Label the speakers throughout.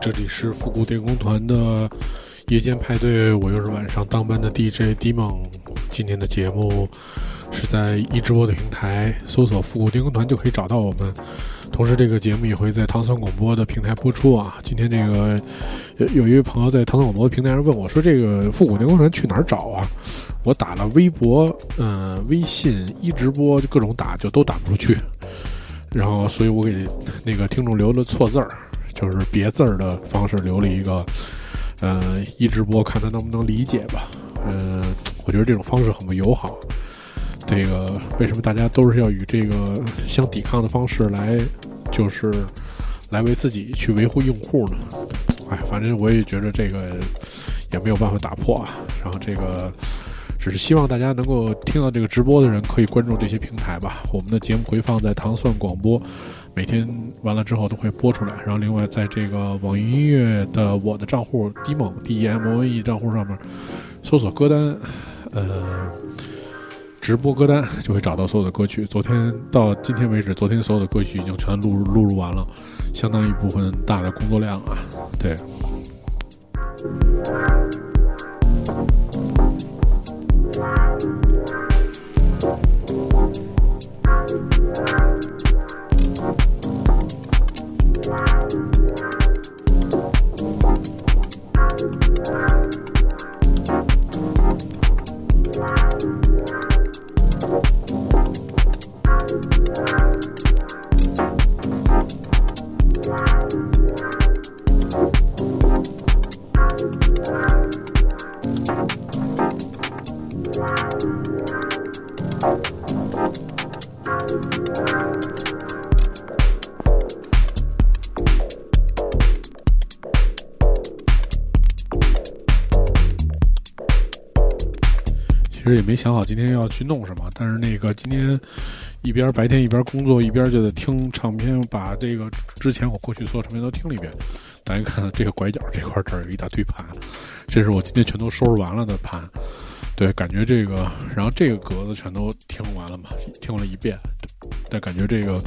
Speaker 1: 这里是复古电工团的夜间派对，我又是晚上当班的 DJ 迪梦。今天的节目是在一直播的平台搜索“复古电工团”就可以找到我们。同时，这个节目也会在唐僧广播的平台播出啊。今天这个有有一位朋友在唐僧广播的平台上问我说：“这个复古电工团去哪儿找啊？”我打了微博、嗯微信一直播，就各种打，就都打不出去。然后，所以我给那个听众留了错字儿，就是别字儿的方式留了一个，呃，一直播，看他能不能理解吧。嗯，我觉得这种方式很不友好。这个为什么大家都是要以这个相抵抗的方式来，就是来为自己去维护用户呢？哎，反正我也觉得这个也没有办法打破啊。然后这个。只是希望大家能够听到这个直播的人可以关注这些平台吧。我们的节目回放在糖蒜广播，每天完了之后都会播出来。然后另外在这个网易音乐的我的账户 demo d e m o n e 账户上面搜索歌单，呃，直播歌单就会找到所有的歌曲。昨天到今天为止，昨天所有的歌曲已经全录录入完了，相当一部分大的工作量啊。对。其实也没想好今天要去弄什么，但是那个今天一边白天一边工作，一边就在听唱片，把这个之前我过去所有唱片都听了一遍。大家看到这个拐角这块这儿有一大堆盘，这是我今天全都收拾完了的盘。对，感觉这个，然后这个格子全都听完了嘛，听了一遍，但感觉这个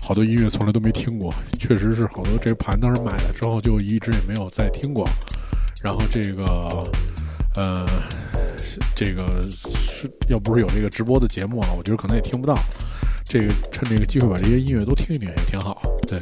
Speaker 1: 好多音乐从来都没听过，确实是好多这盘当时买了之后就一直也没有再听过。然后这个，呃。这个是要不是有这个直播的节目啊，我觉得可能也听不到。这个趁这个机会把这些音乐都听一听也挺好，对。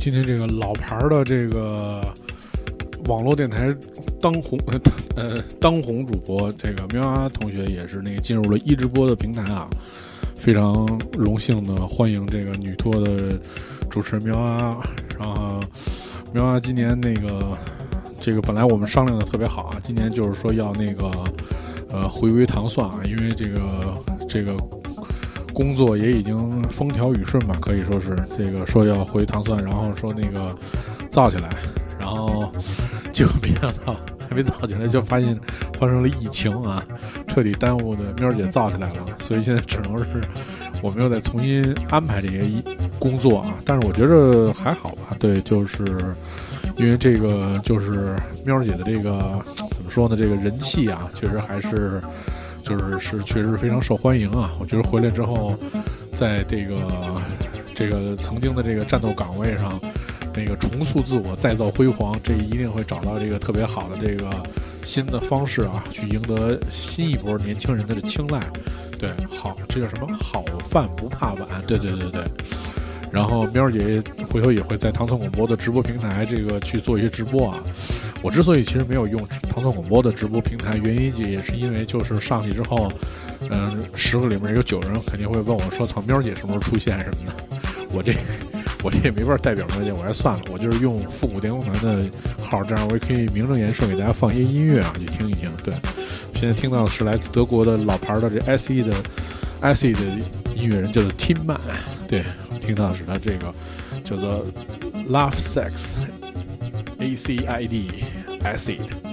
Speaker 1: 今天这个老牌的这个网络电台当红呃当红主播这个喵啊同学也是那个进入了一直播的平台啊，非常荣幸的欢迎这个女托的主持人喵啊，然后喵啊今年那个这个本来我们商量的特别好啊，今年就是说要那个呃回归糖蒜啊，因为这个这个。工作也已经风调雨顺吧，可以说是。这个说要回唐蒜，然后说那个造起来，然后结果没想到还没造起来就发现发生了疫情啊，彻底耽误的喵姐造起来了，所以现在只能是我们又得重新安排这些工作啊。但是我觉着还好吧，对，就是因为这个就是喵姐的这个怎么说呢，这个人气啊，确实还是就是是确实非常受欢迎啊。我觉得回来之后，在这个这个曾经的这个战斗岗位上。那个重塑自我，再造辉煌，这一定会找到这个特别好的这个新的方式啊，去赢得新一波年轻人的青睐。对，好，这叫什么？好饭不怕晚。对对对对。然后喵姐回头也会在唐宋广播的直播平台这个去做一些直播啊。我之所以其实没有用唐宋广播的直播平台，原因也是因为就是上去之后，嗯，十个里面有九人肯定会问我说：“操，喵姐什么时候出现什么的？”我这。我这也没法代表喵姐，我还算了，我就是用复古电工团的号，这样我也可以名正言顺给大家放一些音乐啊，去听一听。对，现在听到的是来自德国的老牌的这 SE 的 SE 的音乐人，叫做 Tim Man。对，听到的是他这个叫做 Love Sex A C I D Acid。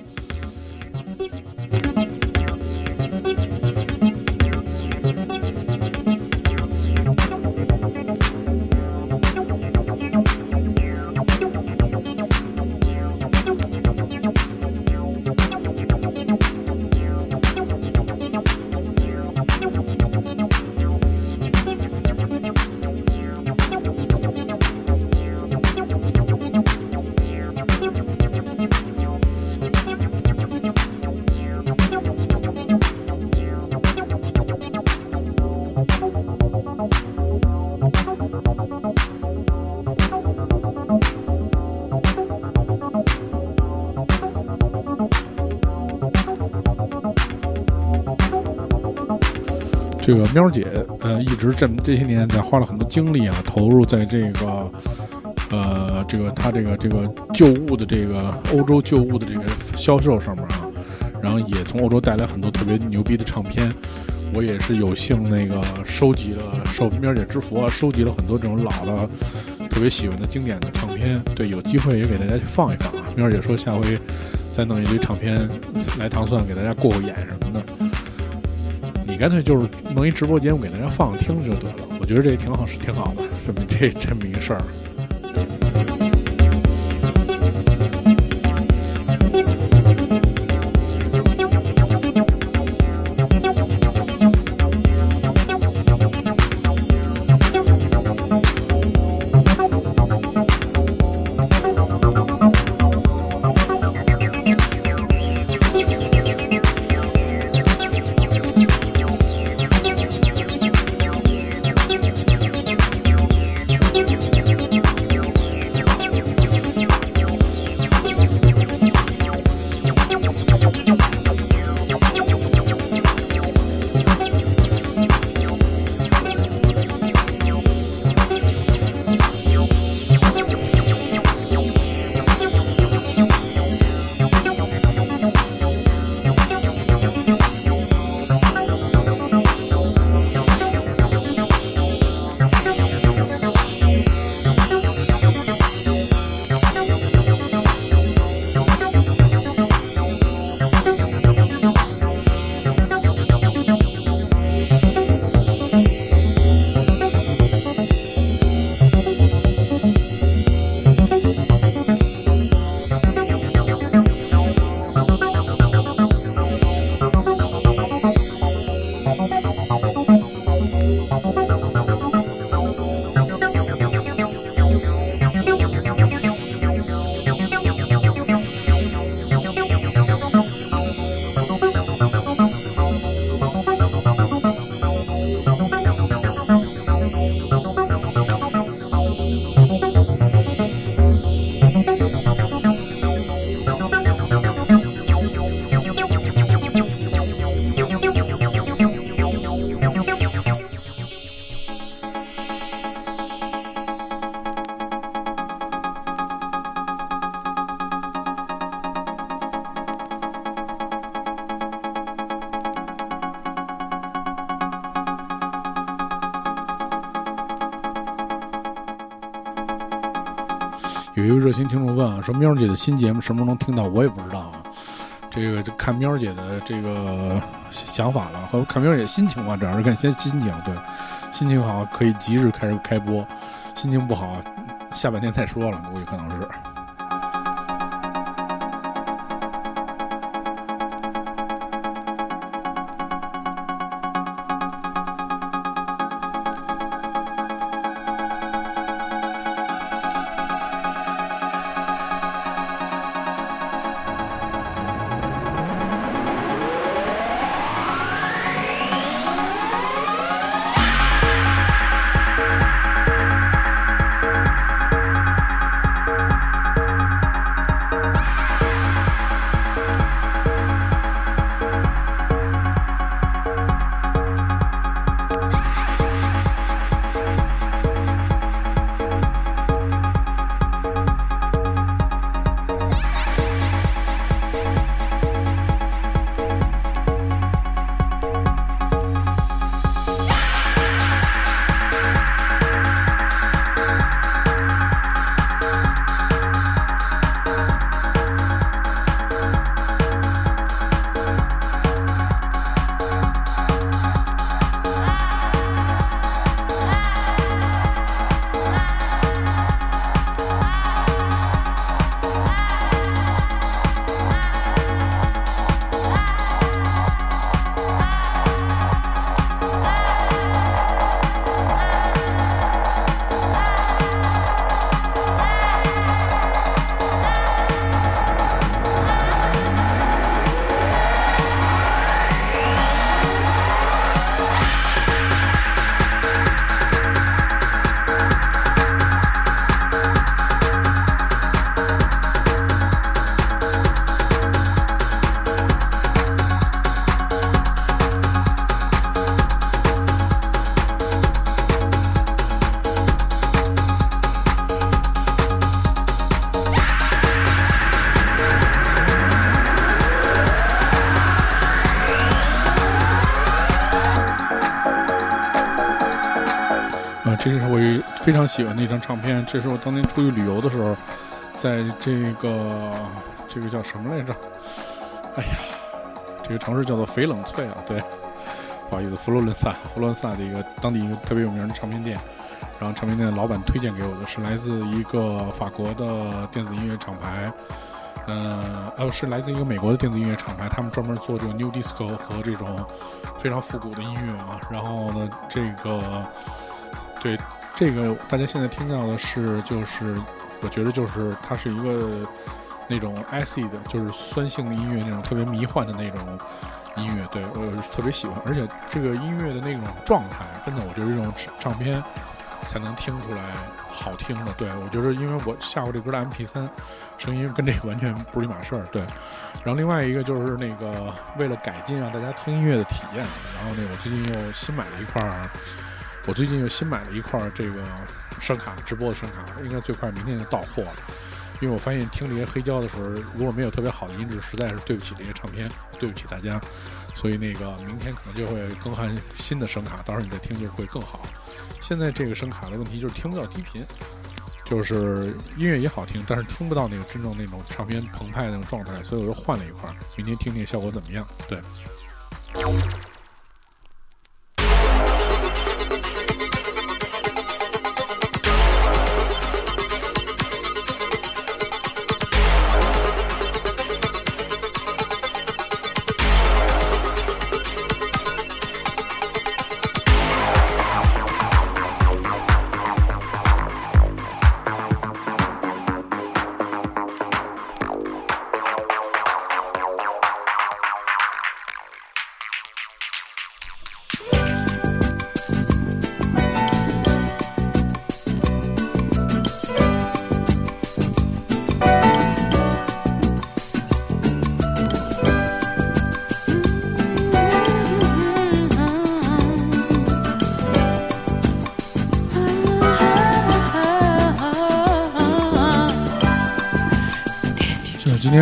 Speaker 1: 这个喵姐，呃，一直这么这些年在花了很多精力啊，投入在这个，呃，这个她这个这个旧物的这个欧洲旧物的这个销售上面啊，然后也从欧洲带来很多特别牛逼的唱片。我也是有幸那个收集了，受喵姐之福啊，收集了很多这种老的、特别喜欢的经典的唱片。对，有机会也给大家去放一放啊。喵姐说下回再弄一堆唱片来糖蒜给大家过过眼什么的。干脆就是弄一直播节目给大家放听就得了，我觉得这挺好，是挺好的，这么这这么一个事儿。热心听众问啊，说喵姐的新节目什么时候能听到？我也不知道啊。这个就看喵姐的这个想法了，和看喵姐心情吧，主要是看先心情。对，心情好可以即日开始开播，心情不好下半天再说了，估计可能。是喜欢那张唱片。这是我当年出去旅游的时候，在这个这个叫什么来着？哎呀，这个城市叫做翡冷翠啊。对，不好意思，佛罗伦萨，佛罗伦萨的一个当地一个特别有名的唱片店。然后唱片店的老板推荐给我的是来自一个法国的电子音乐厂牌，呃，呃，是来自一个美国的电子音乐厂牌，他们专门做这个 New Disco 和这种非常复古的音乐啊。然后呢，这个。对，这个大家现在听到的是，就是我觉得就是它是一个那种 acid，就是酸性的音乐，那种特别迷幻的那种音乐。对我特别喜欢，而且这个音乐的那种状态，真的，我觉得这种唱片才能听出来好听的。对我觉得，因为我下过这歌的 MP 三，声音跟这个完全不是一码事儿。对，然后另外一个就是那个为了改进让大家听音乐的体验，然后那我最近又新买了一块儿。我最近又新买了一块这个声卡，直播的声卡，应该最快明天就到货了。因为我发现听这些黑胶的时候，如果没有特别好的音质，实在是对不起这些唱片，对不起大家。所以那个明天可能就会更换新的声卡，到时候你再听就会更好。现在这个声卡的问题就是听不到低频，就是音乐也好听，但是听不到那个真正那种唱片澎湃那种状态，所以我又换了一块，明天听听效果怎么样？对。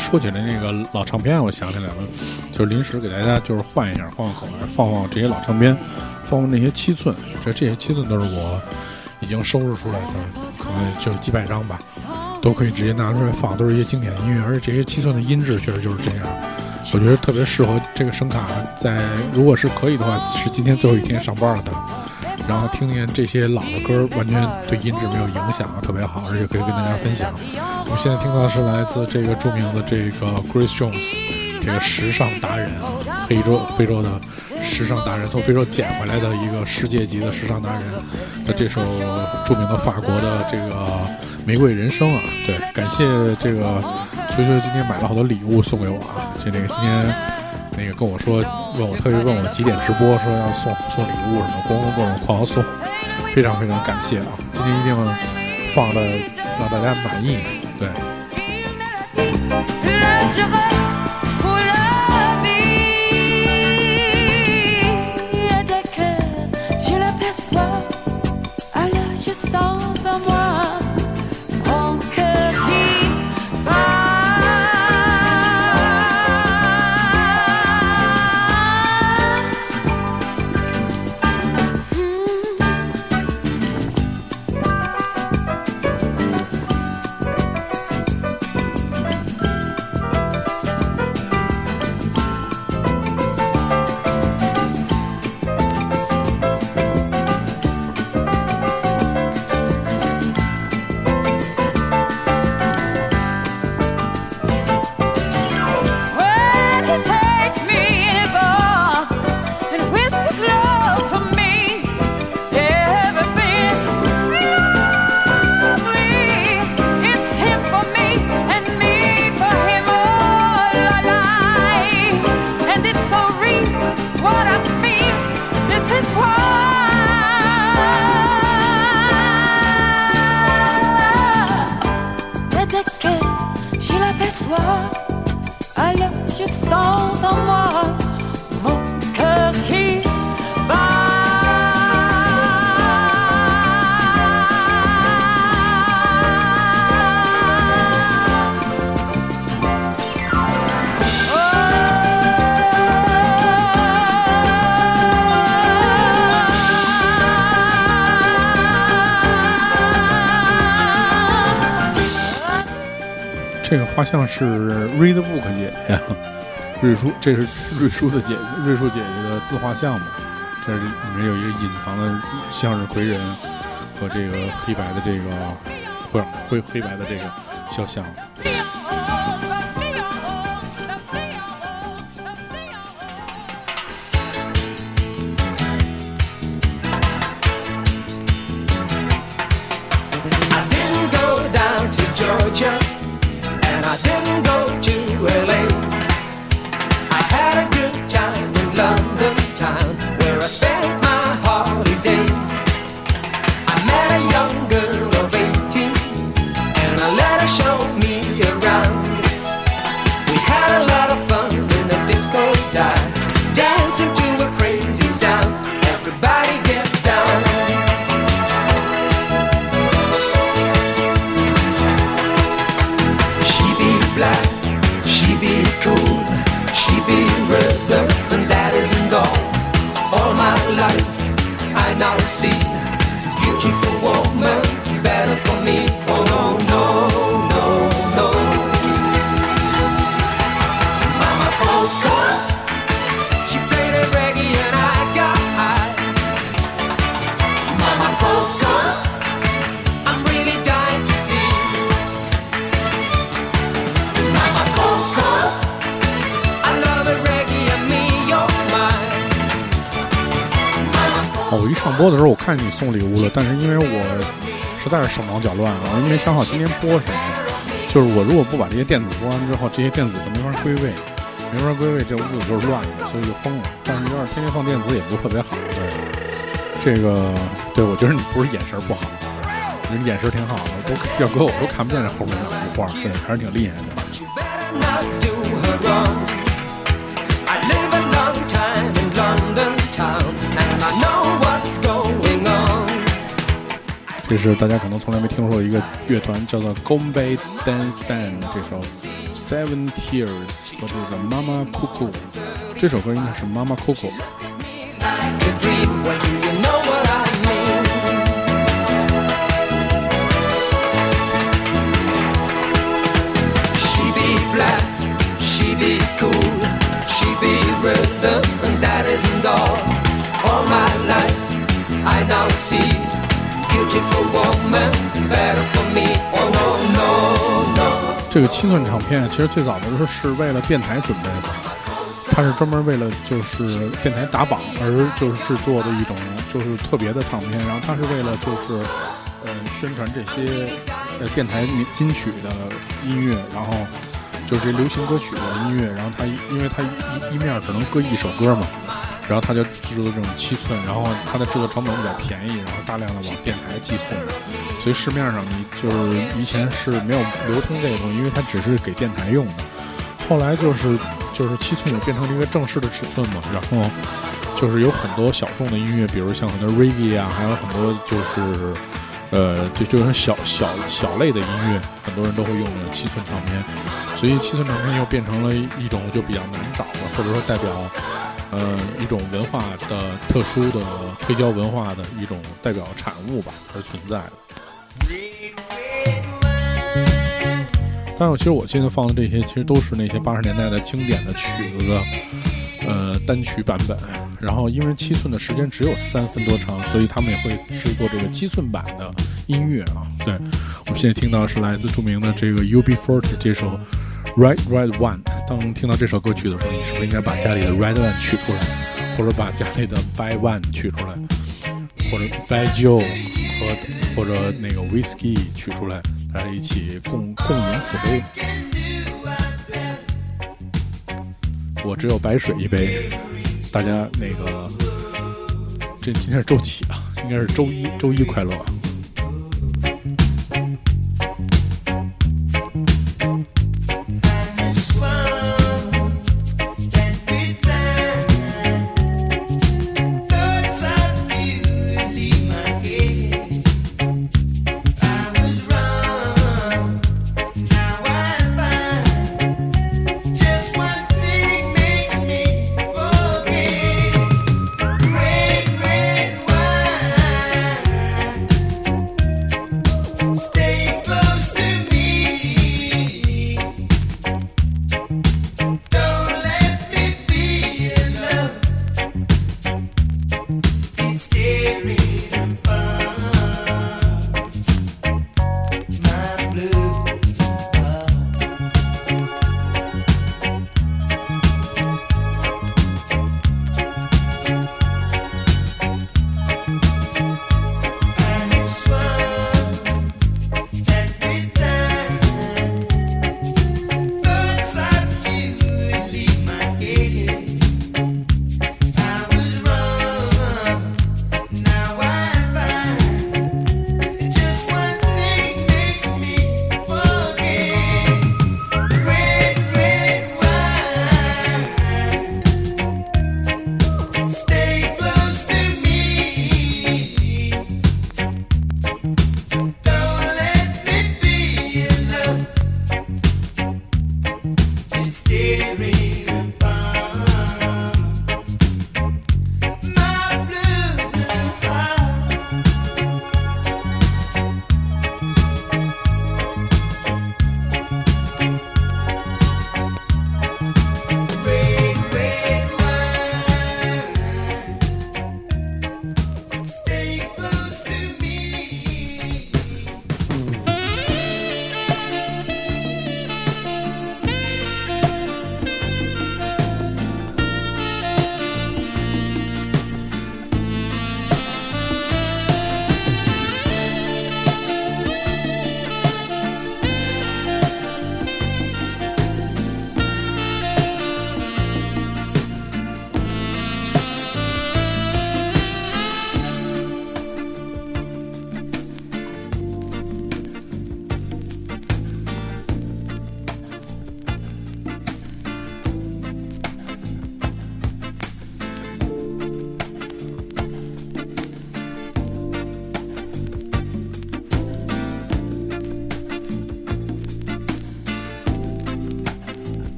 Speaker 1: 说起来那个老唱片，我想起来了，就是临时给大家就是换一下，换换口味，放放这些老唱片，放放那些七寸。这这些七寸都是我已经收拾出来的，可能就几百张吧，都可以直接拿出来放，都是一些经典的音乐。而且这些七寸的音质确实就是这样，我觉得特别适合这个声卡，在如果是可以的话，是今天最后一天上班了的，然后听见这些老的歌，完全对音质没有影响，特别好，而且可以跟大家分享。现在听到的是来自这个著名的这个 Grace Jones，这个时尚达人啊，非洲非洲的时尚达人，从非洲捡回来的一个世界级的时尚达人的这首著名的法国的这个玫瑰人生啊，对，感谢这个。秋秋今天买了好多礼物送给我啊！就那个今天那个跟我说，问我特别问我几点直播，说要送送礼物什么，咣咣咣哐送，非常非常感谢啊！今天一定放的让大家满意，对。画像是 Read Book 姐姐，瑞叔，这是瑞叔的姐姐，瑞叔姐姐的自画像嘛？这里面有一个隐藏的向日葵人和这个黑白的这个灰灰黑白的这个肖像。刚，好今天播什么。就是我如果不把这些电子播完之后，这些电子就没法归位，没法归位，这屋子就是乱的，所以就疯了。但是有点天天放电子也不是特别好。对，这个对我觉得你不是眼神不好，你眼神挺好的，都要搁我都看不见这后面的幅画，对，还是挺厉害的。这是大家可能从来没听说一个乐团，叫做 Gombe Dance Band。这首 Seven Tears 和这个 Mama Coco，这首歌应该是 Mama Coco。She be black, she
Speaker 2: be cool, she be rhythm, and that isn't all. All my life, I now see beautiful woman, better for me. Oh no, no,
Speaker 1: 这个七寸唱片其实最早的时候是为了电台准备的，它是专门为了就是电台打榜而就是制作的一种就是特别的唱片，然后它是为了就是呃宣传这些呃电台金曲的音乐，然后就是这流行歌曲的音乐，然后它因为它一一面只能搁一首歌嘛，然后他就制作这种七寸，然后它的制作成本比较便宜，然后大量的往电台寄送。所以市面上你就是以前是没有流通这个东西，因为它只是给电台用的。后来就是就是七寸也变成了一个正式的尺寸嘛，然后就是有很多小众的音乐，比如像很多 reggae 啊，还有很多就是呃就就是小小小类的音乐，很多人都会用这个七寸唱片。所以七寸唱片又变成了一种就比较难找的，或者说代表呃一种文化的特殊的黑胶文化的一种代表产物吧而存在的。但是，其实我现在放的这些，其实都是那些八十年代的经典的曲子的，呃，单曲版本。然后，因为七寸的时间只有三分多长，所以他们也会制作这个七寸版的音乐啊。对，我们现在听到是来自著名的这个 UB40 这首《Red Red One》。当听到这首歌曲的时候，你是不是应该把家里的 Red One 取出来，或者把家里的 By One 取出来，或者 By Joe 和或者那个 Whiskey 取出来？大家一起共共饮此杯。我只有白水一杯。大家那个，这今天是周几啊？应该是周一，周一快乐。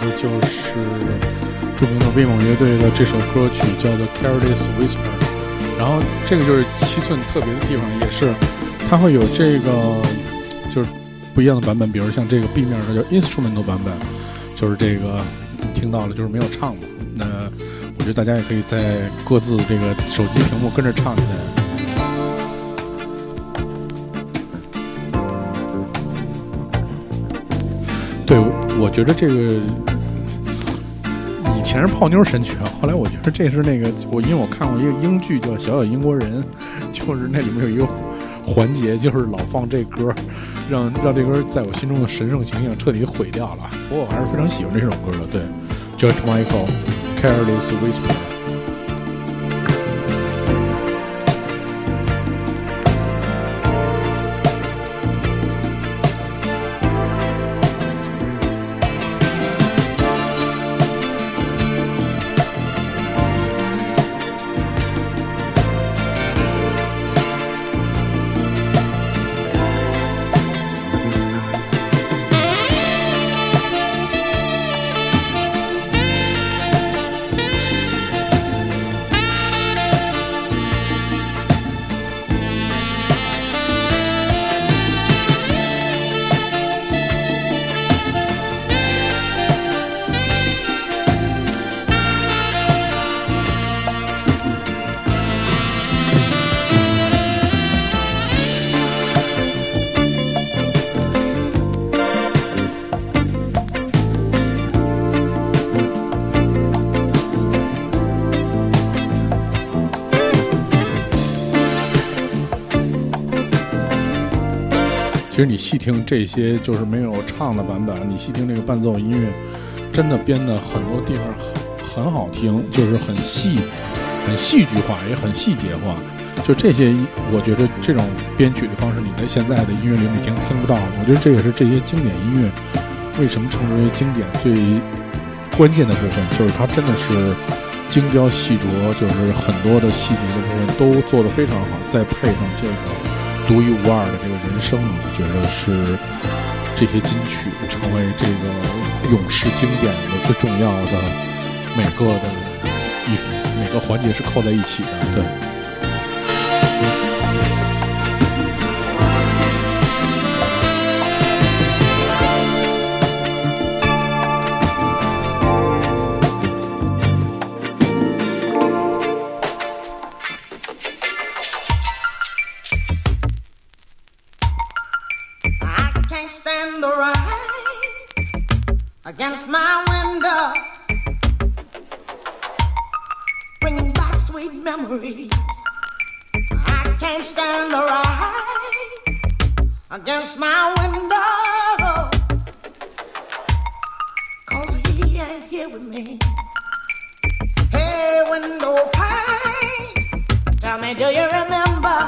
Speaker 1: 的就是著名的威猛乐队的这首歌曲，叫做《Careless Whisper》。然后这个就是七寸特别的地方，也是它会有这个就是不一样的版本，比如像这个 B 面的叫 instrumental 版本，就是这个你听到了，就是没有唱嘛。那我觉得大家也可以在各自这个手机屏幕跟着唱起来。我觉得这个以前是泡妞神曲啊，后来我觉得这是那个我，因为我看过一个英剧叫《小小英国人》，就是那里面有一个环节，就是老放这歌，让让这歌在我心中的神圣形象彻底毁掉了。不过我还是非常喜欢这首歌的。对，George Michael，《Careless Whisper》。其实你细听这些就是没有唱的版本，你细听这个伴奏音乐，真的编的很多地方很很好听，就是很细、很戏剧化，也很细节化。就这些，我觉得这种编曲的方式，你在现在的音乐里面听听不到。我觉得这也是这些经典音乐为什么称之为经典最关键的部分，就是它真的是精雕细琢，就是很多的细节的部分都做得非常好，再配上这个。独一无二的这个人生，我觉得是这些金曲成为这个勇士经典的最重要的每个的一每个环节是扣在一起的，对。my window, bringing
Speaker 3: back sweet memories. I can't stand the ride against my window, cause he ain't here with me. Hey, window pane, tell me, do you remember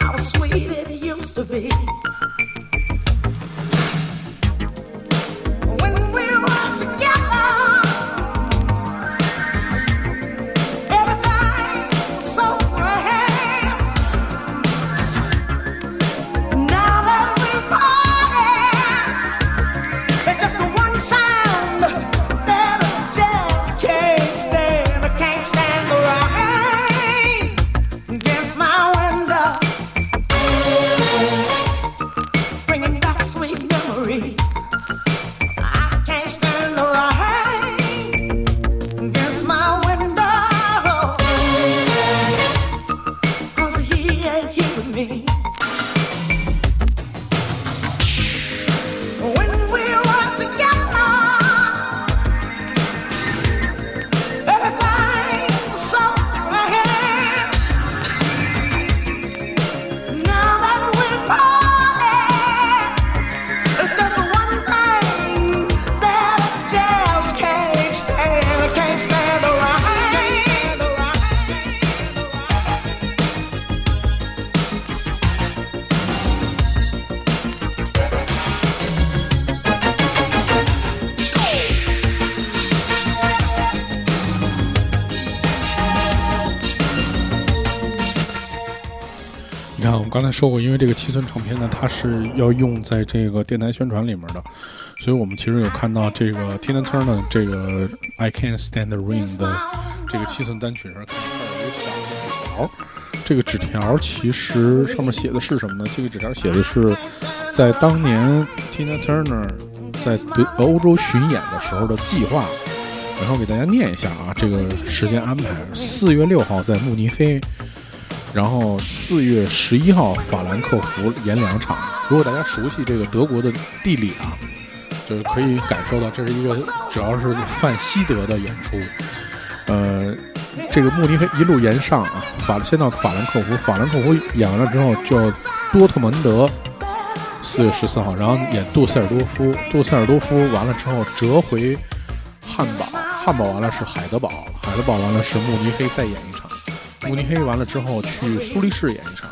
Speaker 3: how sweet it used to be?
Speaker 1: 说过，因为这个七寸唱片呢，它是要用在这个电台宣传里面的，所以我们其实有看到这个 Tina Turner 这个 I Can't Stand the Rain 的这个七寸单曲上，看到有一个小的纸条。这个纸条其实上面写的是什么呢？这个纸条写的是在当年 Tina Turner 在德欧洲巡演的时候的计划。然后给大家念一下啊，这个时间安排：四月六号在慕尼黑，然后四月十一号法兰克福演两场。如果大家熟悉这个德国的地理啊，就是可以感受到这是一个主要是泛西德的演出。呃，这个慕尼黑一路沿上啊，法先到法兰克福，法兰克福演完了之后就多特蒙德，四月十四号，然后演杜塞尔多夫，杜塞尔多夫完了之后折回汉堡。汉堡完了是海德堡，海德堡完了是慕尼黑再演一场，慕尼黑完了之后去苏黎世演一场，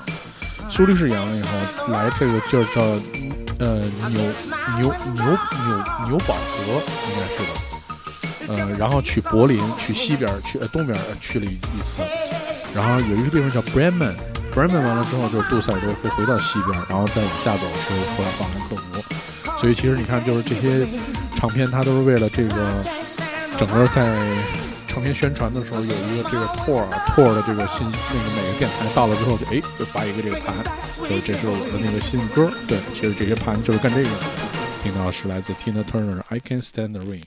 Speaker 1: 苏黎世演完了以后来这个地儿叫呃纽纽纽纽纽堡河应该是的，呃然后去柏林去西边去呃东边去了一一次，然后有一个地方叫 Bremen，Bremen 完了之后就是杜塞尔多夫回到西边，然后再往下走是回法兰克福，所以其实你看就是这些唱片它都是为了这个。整个在唱片宣传的时候，有一个这个 tour tour 的这个信息，那个每个电台到了之后就哎就发一个这个盘，就是这是我的那个新歌。对，其实这些盘就是干这个的。听到是来自 Tina Turner I Can Stand the Rain。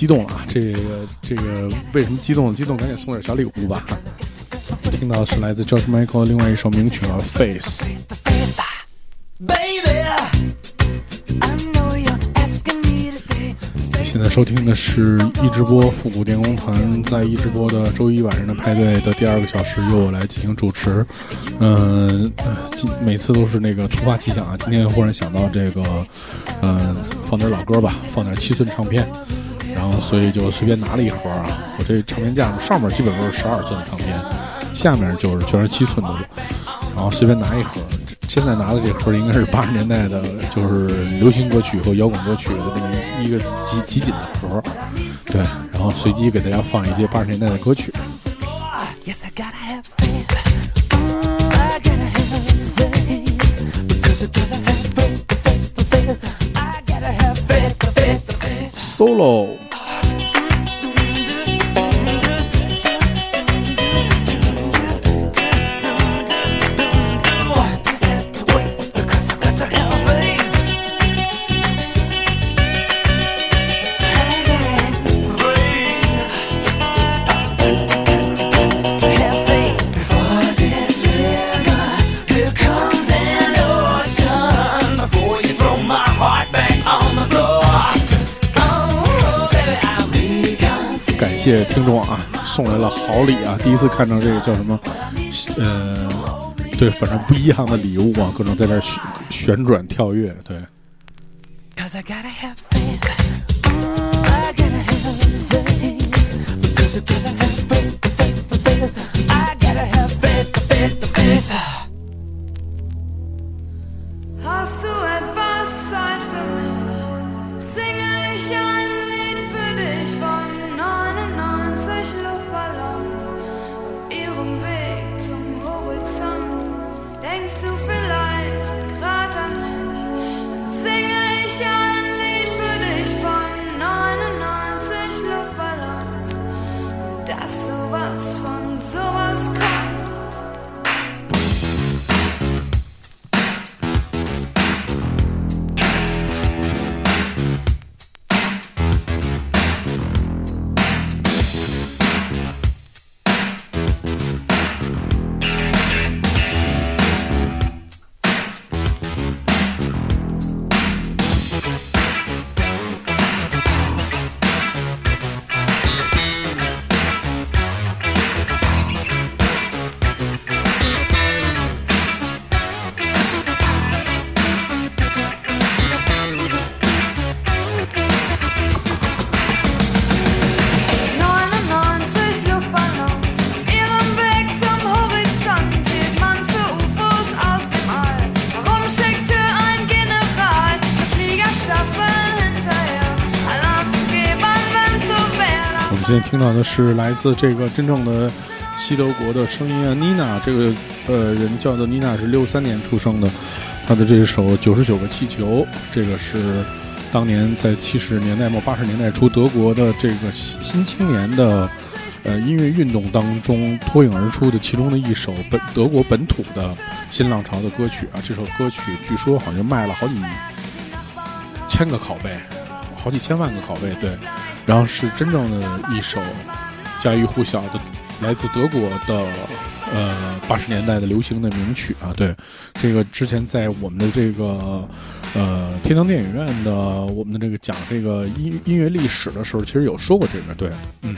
Speaker 1: 激动了啊！这个这个为什么激动？激动赶紧送点小礼物吧！听到是来自 George Michael 另外一首名曲《Face》。现在收听的是一直播复古电工团在一直播的周一晚上的派对的第二个小时，由我来进行主持。嗯，今每次都是那个突发奇想啊，今天忽然想到这个，嗯，放点老歌吧，放点七寸唱片，然后所以就随便拿了一盒啊。我这唱片架上面基本都是十二寸的唱片，下面就是全是七寸的，然后随便拿一盒。现在拿的这盒应该是八十年代的，就是流行歌曲和摇滚歌曲的这么一个集集锦的盒，对，然后随机给大家放一些八十年代的歌曲。Solo。谢谢听众啊，送来了好礼啊！第一次看到这个叫什么，呃，对，反正不一样的礼物啊，各种在这旋旋转跳跃，对。听到的是来自这个真正的西德国的声音啊，妮娜这个呃人叫做妮娜，是六三年出生的，她的这首《九十九个气球》，这个是当年在七十年代末八十年代初德国的这个新新青年的呃音乐运动当中脱颖而出的其中的一首本德国本土的新浪潮的歌曲啊，这首歌曲据说好像卖了好几千个拷贝，好几千万个拷贝，对。然后是真正的一首家喻户晓的来自德国的呃八十年代的流行的名曲啊，对，这个之前在我们的这个呃天堂电影院的我们的这个讲这个音音乐历史的时候，其实有说过这个，对，嗯。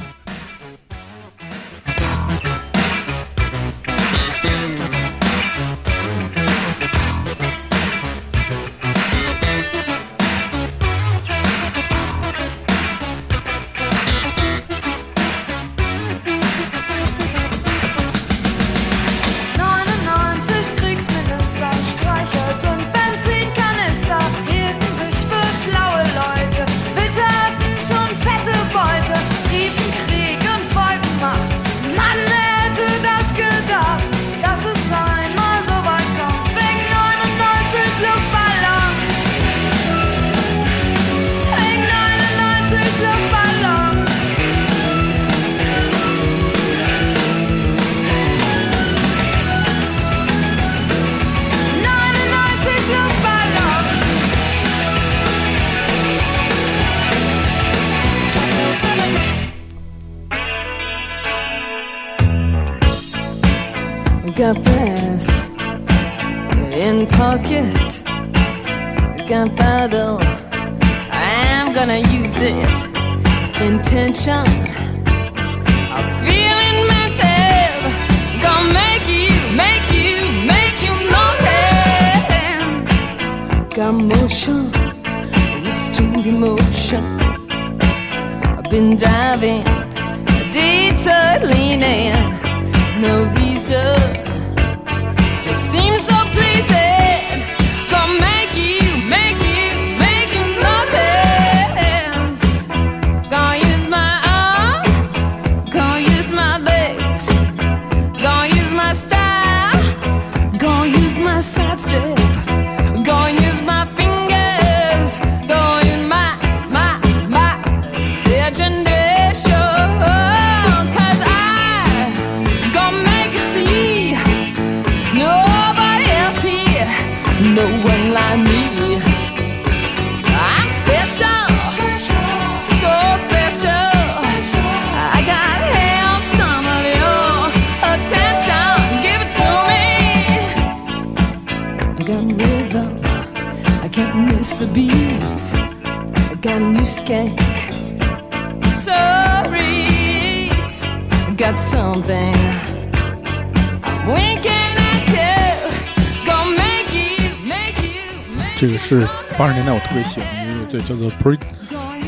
Speaker 1: 这个是八十年代我特别喜欢的一个乐队，叫做 Pre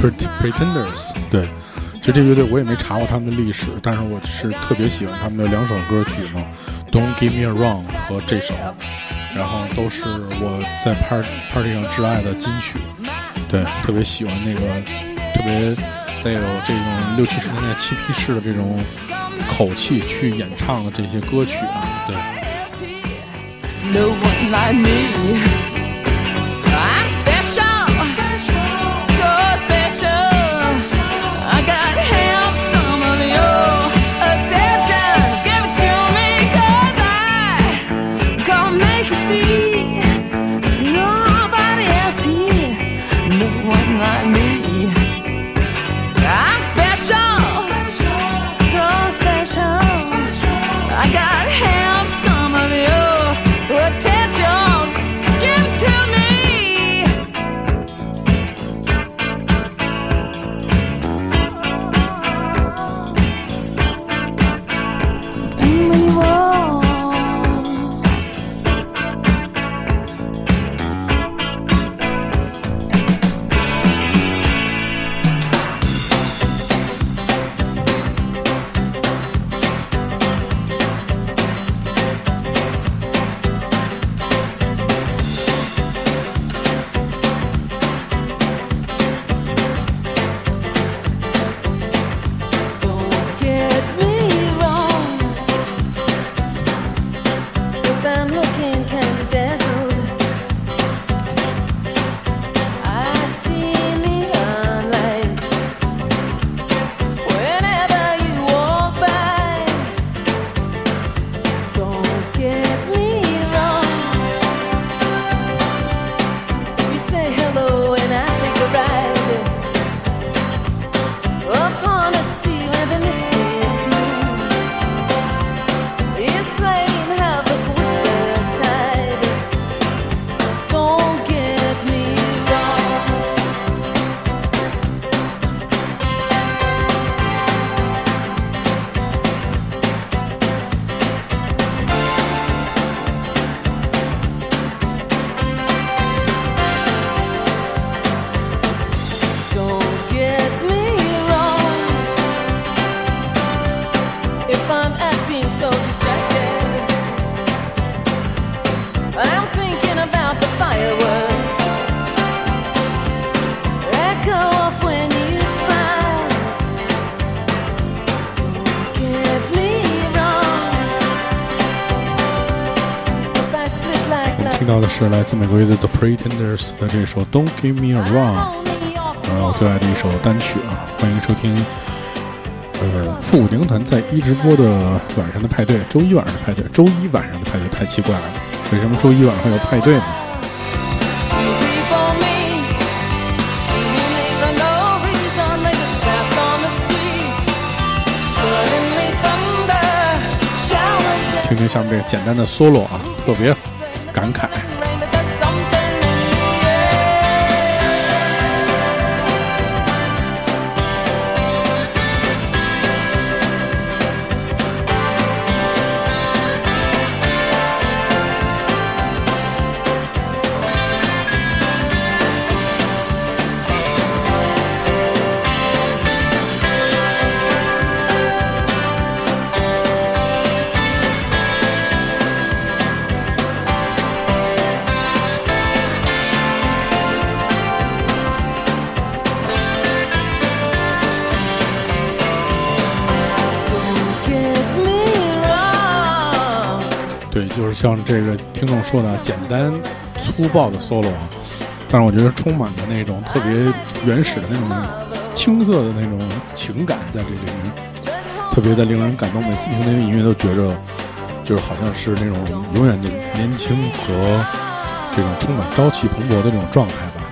Speaker 1: Pre Pretenders。对，其实这个乐队我也没查过他们的历史，但是我是特别喜欢他们的两首歌曲嘛，《Don't Give Me a Wrong》和这首，然后都是我在 party party 上挚爱的金曲。对，特别喜欢那个特别带有这种六七十年代嬉皮士的这种口气去演唱的这些歌曲啊，对。
Speaker 4: No one like me.
Speaker 1: 是来自美国乐队 The Pretenders 的这首《Don't Give Me a Run》，呃，我最爱的一首单曲啊！欢迎收听，呃，复古灵团在一直播的晚上的派对，周一晚上的派对，周一晚上的派对太奇怪了，为什么周一晚上会有派对呢听听下面这个简单的 solo 啊，特别感慨。像这个听众说的，简单粗暴的 solo 啊，但是我觉得充满着那种特别原始的那种青涩的那种情感在这里面，特别的令人感动。每次听那个音乐都觉着，就是好像是那种永远的年轻和这种充满朝气蓬勃的这种状态吧。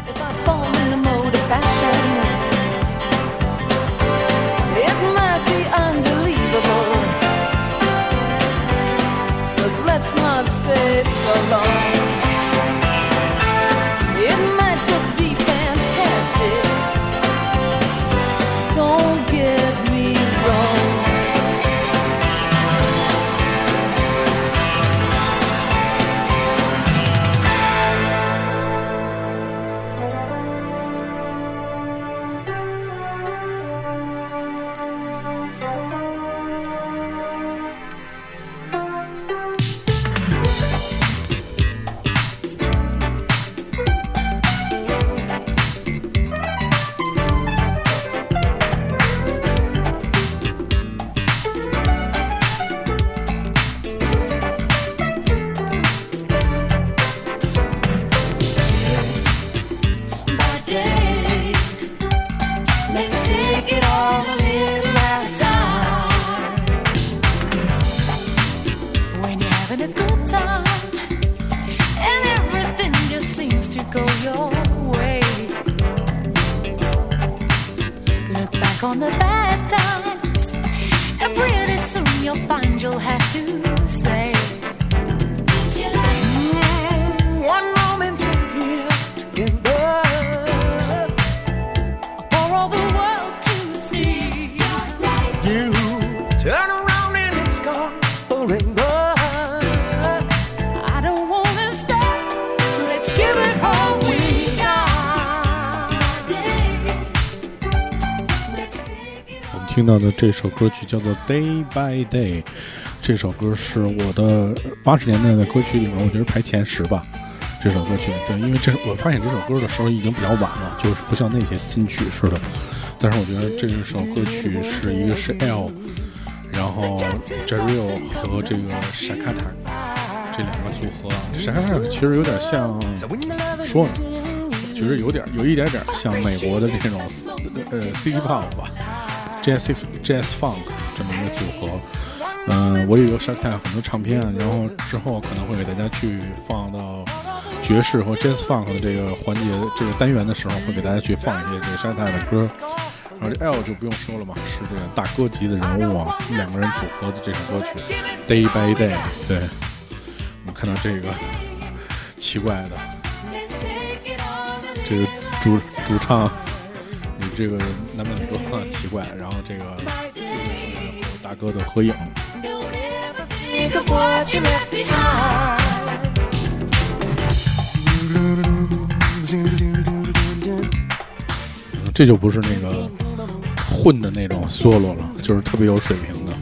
Speaker 1: 这首歌曲叫做《Day by Day》，这首歌是我的八十年代的歌曲里面，我觉得排前十吧。这首歌曲，对，因为这我发现这首歌的时候已经比较晚了，就是不像那些金曲似的。但是我觉得这首歌曲是一个是 L，然后 Jerry 和这个 Shakata 这两个组合啊，Shakata 其实有点像怎么说呢？我觉得有点有一点点像美国的这种呃 City Pop 吧。Jazz Jazz Funk 这么一个组合。嗯、我也有 Shark Tank 很多唱片，然后之后可能会给大家去放到爵士和 Jazz Funk 的这个环节、这个单元的时候，会给大家去放一些这个 Shark Tank 的歌。然后这 L 就不用说了嘛，是这个大哥级的人物啊，两个人组合的这首歌曲《Day by Day》。对，我们看到这个奇怪的这个主主唱这个男本哥奇怪，然后这个大哥的合影。这就不是那个混的那种 solo 了，就是特别有水平的。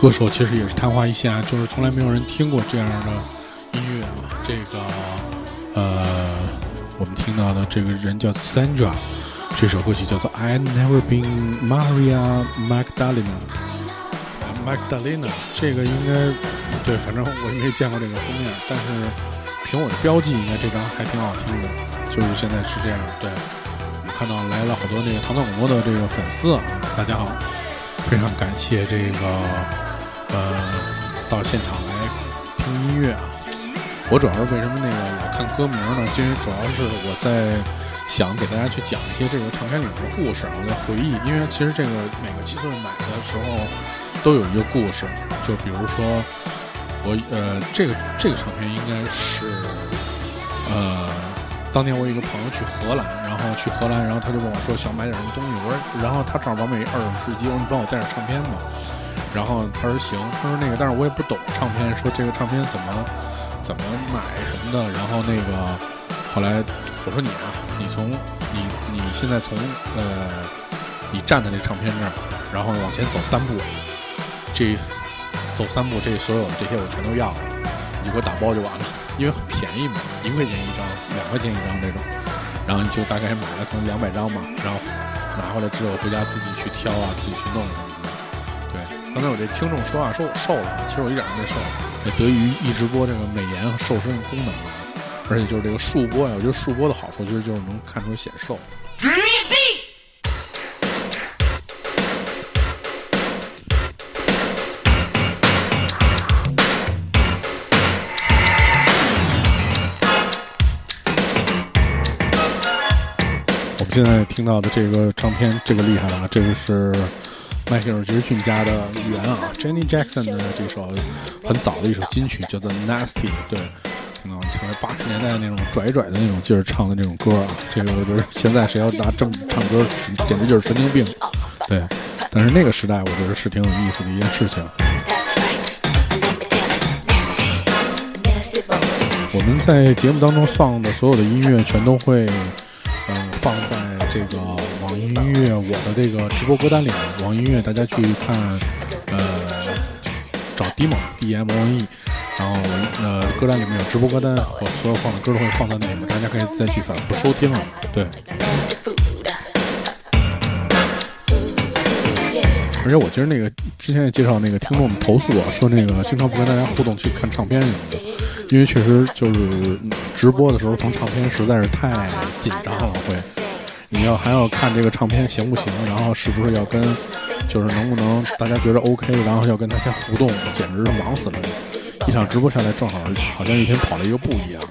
Speaker 1: 歌手其实也是昙花一现啊，就是从来没有人听过这样的音乐啊。这个呃，我们听到的这个人叫 Sandra，这首歌曲叫做《I Never Been Maria Magdalena》。Magdalena，这个应该对，反正我也没见过这个封面，但是凭我的标记，应该这张还挺好听的。就是现在是这样，对我看到来了好多那个唐唐广播的这个粉丝啊，大家好，非常感谢这个呃到现场来听音乐啊。我主要是为什么那个老看歌名呢？因为主要是我在想给大家去讲一些这个唱片里面的故事啊，我在回忆，因为其实这个每个七寸买的时候都有一个故事，就比如说我呃这个这个唱片应该是呃当年我有一个朋友去荷兰，然后去荷兰，然后他就问我说想买点什么东西，我说然后他正好往美二手市集，我说你帮我带点唱片吧，然后他说行，他说那个但是我也不懂唱片，说这个唱片怎么怎么买什么的，然后那个后来我说你啊，你从你你现在从呃你站在那唱片那儿，然后往前走三步，这走三步这所有的这些我全都要了，你给我打包就完了，因为很便宜嘛，一块钱一张，两块钱一张这种，然后你就大概买了可能两百张嘛，然后拿回来之后回家自己去挑啊，自己去弄什么的。对，刚才我这听众说啊，说我瘦了，其实我一点都没瘦，这得益于一直播这个美颜和瘦身的功能啊，而且就是这个竖播呀，我觉得竖播的好处其实就是能看出显瘦。现在听到的这个唱片，这个厉害了啊！这个是迈克尔·杰克逊家的原啊，Jenny Jackson 的这首很早的一首金曲，叫做《Nasty》。对，可能成为八十年代那种拽拽的那种劲儿唱的那种歌啊。这个我觉得现在谁要拿这么唱歌，简直就是神经病。对，但是那个时代，我觉得是挺有意思的一件事情。我们在节目当中放的所有的音乐，全都会，呃，放在这个网易音乐我的这个直播歌单里面。网易音乐大家去看，呃，找 Demo D M O N E，然后呃歌单里面有直播歌单，我所有放的歌都会放在那里面，大家可以再去反复收听了。对，而且我今儿那个之前也介绍那个听众们投诉我说那个经常不跟大家互动去看唱片什么的，因为确实就是直播的时候放唱片实在是太紧张了，会你要还要看这个唱片行不行，然后是不是要跟就是能不能大家觉得 OK，然后要跟他先互动，简直是忙死了。一场直播下来，正好好像一天跑了一个步一样。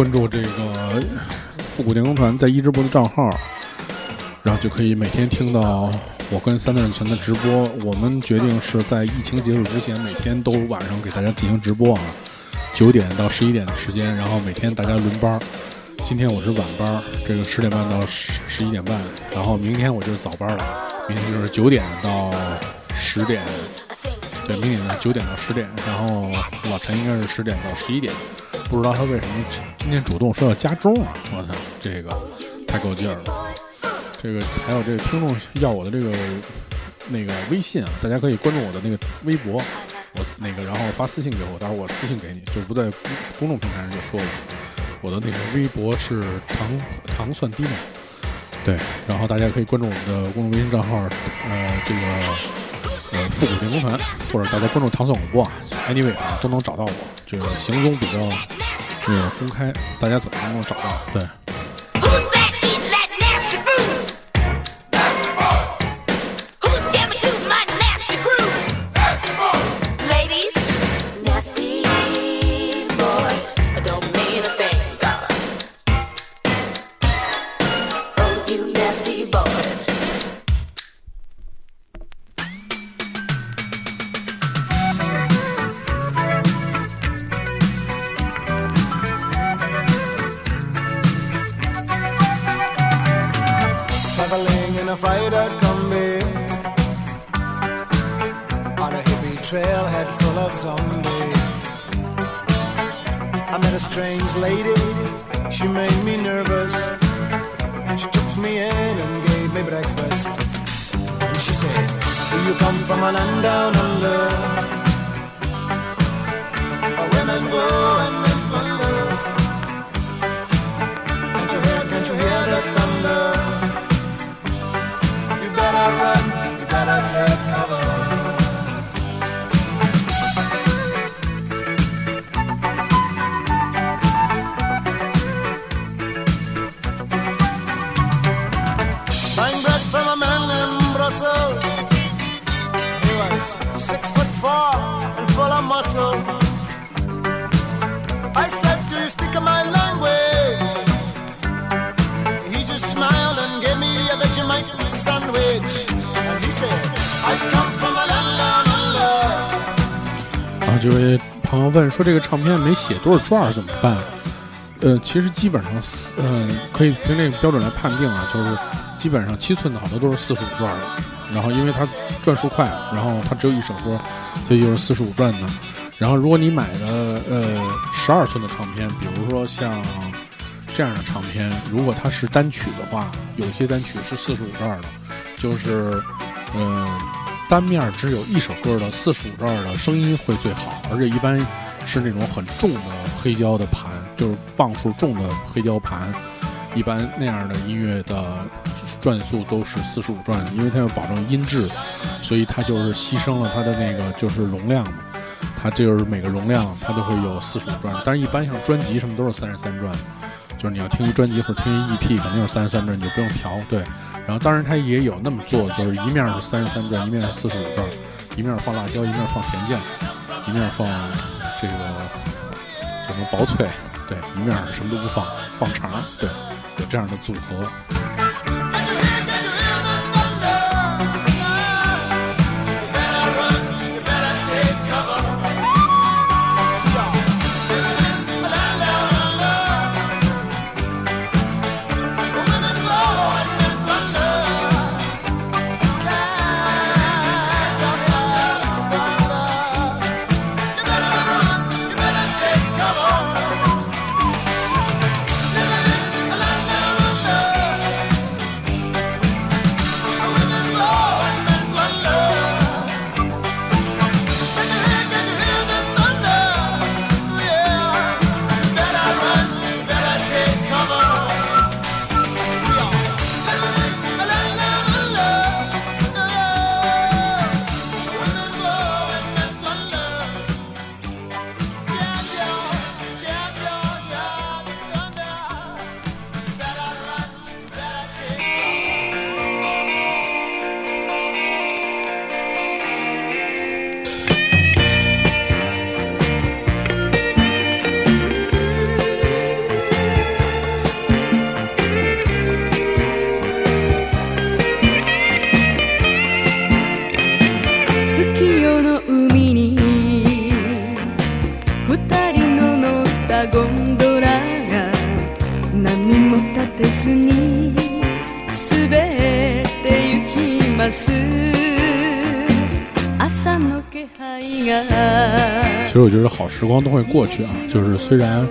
Speaker 1: 关注这个复古电工团在一直播的账号，然后就可以每天听到我跟三段全的直播。我们决定是在疫情结束之前，每天都晚上给大家进行直播啊，九点到十一点的时间，然后每天大家轮班。今天我是晚班，这个十点半到十十一点半，然后明天我就是早班了，明天就是九点到十点。对，明天呢九点到十点，然后老陈应该是十点到十一点，不知道他为什么今天主动说要加钟啊！我操，这个太够劲儿了。这个还有这个听众要我的这个那个微信啊，大家可以关注我的那个微博，我那个然后发私信给我，到时候我私信给你，就不在公公众平台上就说了。我的那个微博是糖糖蒜低嘛，对，然后大家可以关注我们的公众微信账号，呃，这个呃复古电工团，或者大家关注糖蒜广播啊，anyway 啊都能找到我。这个行踪比较这个公开，大家怎么能够找到？对，写多少转儿怎么办？呃，其实基本上四，呃，可以凭这个标准来判定啊，就是基本上七寸的好多都是四十五转的，然后因为它转数快，然后它只有一首歌，所以就是四十五转的。然后如果你买的呃十二寸的唱片，比如说像这样的唱片，如果它是单曲的话，有些单曲是四十五转的，就是呃单面只有一首歌的四十五转的声音会最好，而且一般是那种很重的黑胶的盘，就是磅数重的黑胶盘，一般那样的音乐的转速都是四十五转，因为它要保证音质，所以它就是牺牲了它的那个就是容量嘛。它就是每个容量它都会有四十五转，但是一般像专辑什么都是三十三转，就是你要听一专辑或者听一 EP 肯定是三十三转，你就不用调。对，然后当然它也有那么做，就是一面是三十三转，一面是四十五转，一面放辣椒，一面放甜酱，一面放这个什么薄脆，对，一面什么都不放，放肠，对，有这样的组合。时光都会过去啊，就是虽然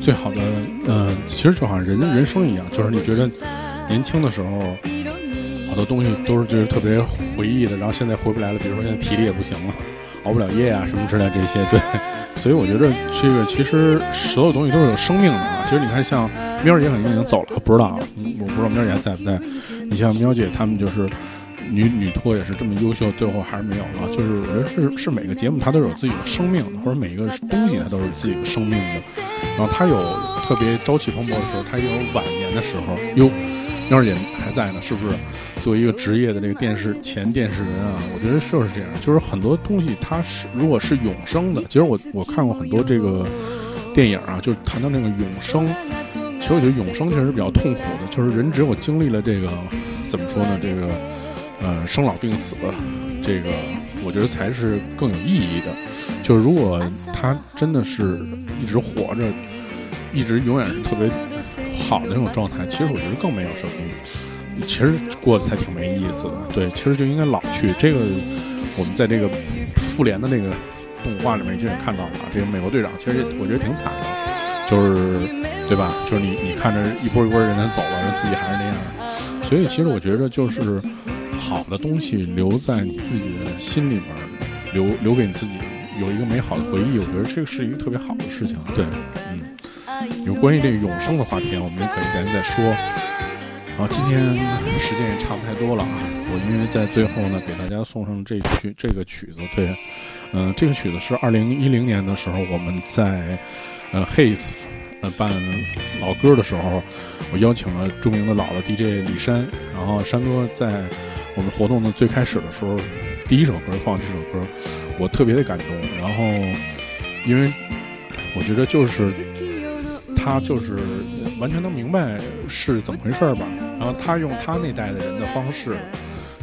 Speaker 1: 最好的，呃，其实就好像人人生一样，就是你觉得年轻的时候，好多东西都是就是特别回忆的，然后现在回不来了，比如说现在体力也不行了，熬不了夜啊什么之类这些，对，所以我觉得这个其实所有东西都是有生命的啊。其实你看，像喵姐可能已经走了，不知道，啊我不知道喵姐还在不在。你像喵姐他们就是。女女托也是这么优秀，最后还是没有了。就是我觉得是是每个节目它都有自己的生命，或者每一个东西它都是自己的生命的。然后它有特别朝气蓬勃的时候，它也有晚年的时候。哟，喵儿姐还在呢，是不是？作为一个职业的这个电视前电视人啊，我觉得就是这样，就是很多东西它是如果是永生的，其实我我看过很多这个电影啊，就谈到那个永生。其实我觉得永生确实比较痛苦的，就是人只有经历了这个怎么说呢？这个呃生老病死，这个我觉得才是更有意义的。就是如果他真的是一直活着，一直永远是特别好的那种状态，其实我觉得更没有什么，其实过得才挺没意思的。对，其实就应该老去。这个我们在这个复联的那个动画里面就也看到了，这个美国队长其实我觉得挺惨的，就是对吧？就是你你看着一波一波人他走了，自己还是那样。所以其实我觉得就是好的东西留在你自己的心里面，留留给你自己有一个美好的回忆，我觉得这个是一个特别好的事情。对，嗯，有关于这个永生的话题，我们可以改天再说。好，今天时间也差不太多了啊，我因为在最后呢，给大家送上这曲这个曲子，对，嗯、这个曲子是二零一零年的时候我们在呃 Haze 呃办老歌的时候，我邀请了著名的老的 DJ 李山，然后山哥在我们活动的最开始的时候，第一首歌放这首歌，我特别的感动。然后，因为我觉得就是他就是完全能明白是怎么回事吧，然后他用他那代的人的方式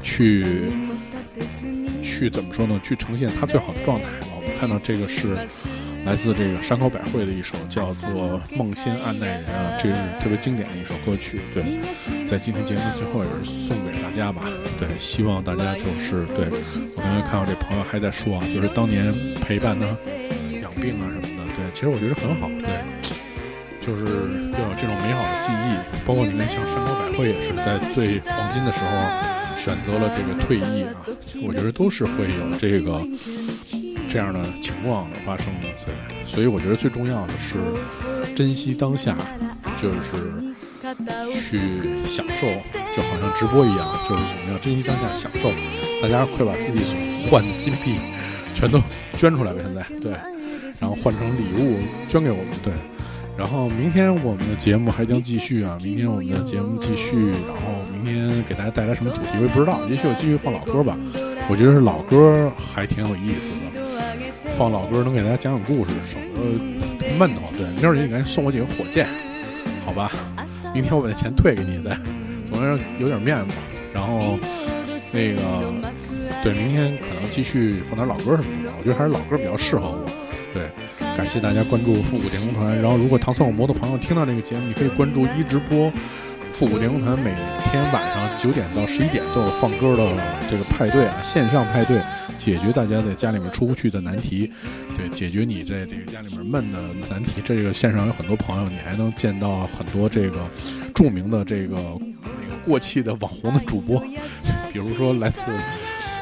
Speaker 1: 去去怎么说呢？去呈现他最好的状态。我们看到这个是来自这个山口百惠的一首叫做《梦仙暗奈人》啊，这是特别经典的一首歌曲。对，在今天节目最后也是送给大家吧。对，希望大家就是对我刚才看到这朋友还在说啊，就是当年陪伴他养病啊什么的。对，其实我觉得很好。对，就是要有这种美好的记忆。包括你看，像山口百惠也是在最黄金的时候选择了这个退役啊，我觉得都是会有这个这样的情况发生的。对，所以我觉得最重要的是珍惜当下，就是去享受，就好像直播一样，就是我们要珍惜当下，享受。大家快把自己所换的金币全都捐出来吧，现在对，然后换成礼物捐给我们，对。然后明天我们的节目还将继续啊！明天我们的节目继续，然后明天给大家带来什么主题我也不知道，也许我继续放老歌吧。我觉得是老歌还挺有意思的，放老歌能给大家讲讲故事，省得闷得慌。对，明儿你赶紧送我几个火箭，好吧？明天我把那钱退给你再，总要有点面子。然后那个对，明天可能继续放点老歌什么的，我觉得还是老歌比较适合我。对。感谢大家关注复古电工团。然后，如果唐宋广播的朋友听到这个节目，你可以关注一直播复古电工团，每天晚上九点到十一点都有放歌的这个派对啊，线上派对，解决大家在家里面出不去的难题，对，解决你在这个家里面闷的难题。这个线上有很多朋友，你还能见到很多这个著名的这个那个过气的网红的主播，比如说来自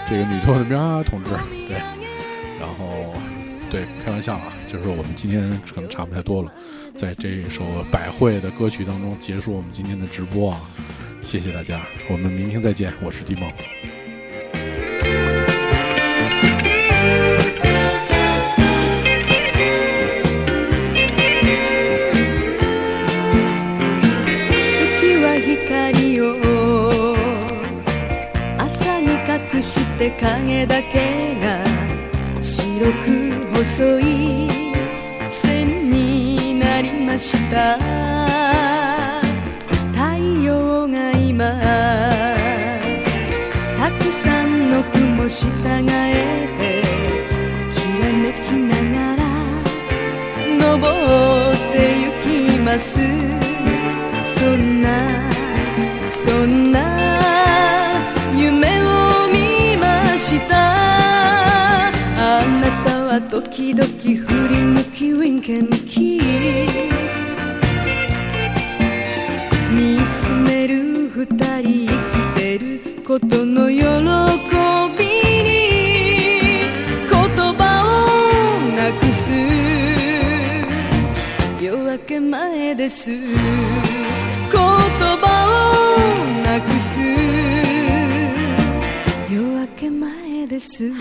Speaker 1: 这个女托的喵啊同志，对，然后。对，开玩笑啊，就是我们今天可能差不太多了，在这首百惠的歌曲当中结束我们今天的直播啊，谢谢大家，我们明天再见，我是地梦。
Speaker 4: 月は光を朝に隠して影だけが白く 細い線になりました。太陽が今たくさんの雲従えてきらめきながら登ってゆきます。そんなそんなは時々振り向きウィンケンキス見つめる二人生きてることの喜びに言葉をなくす夜明け前です。言葉をなくす。夜明け前です。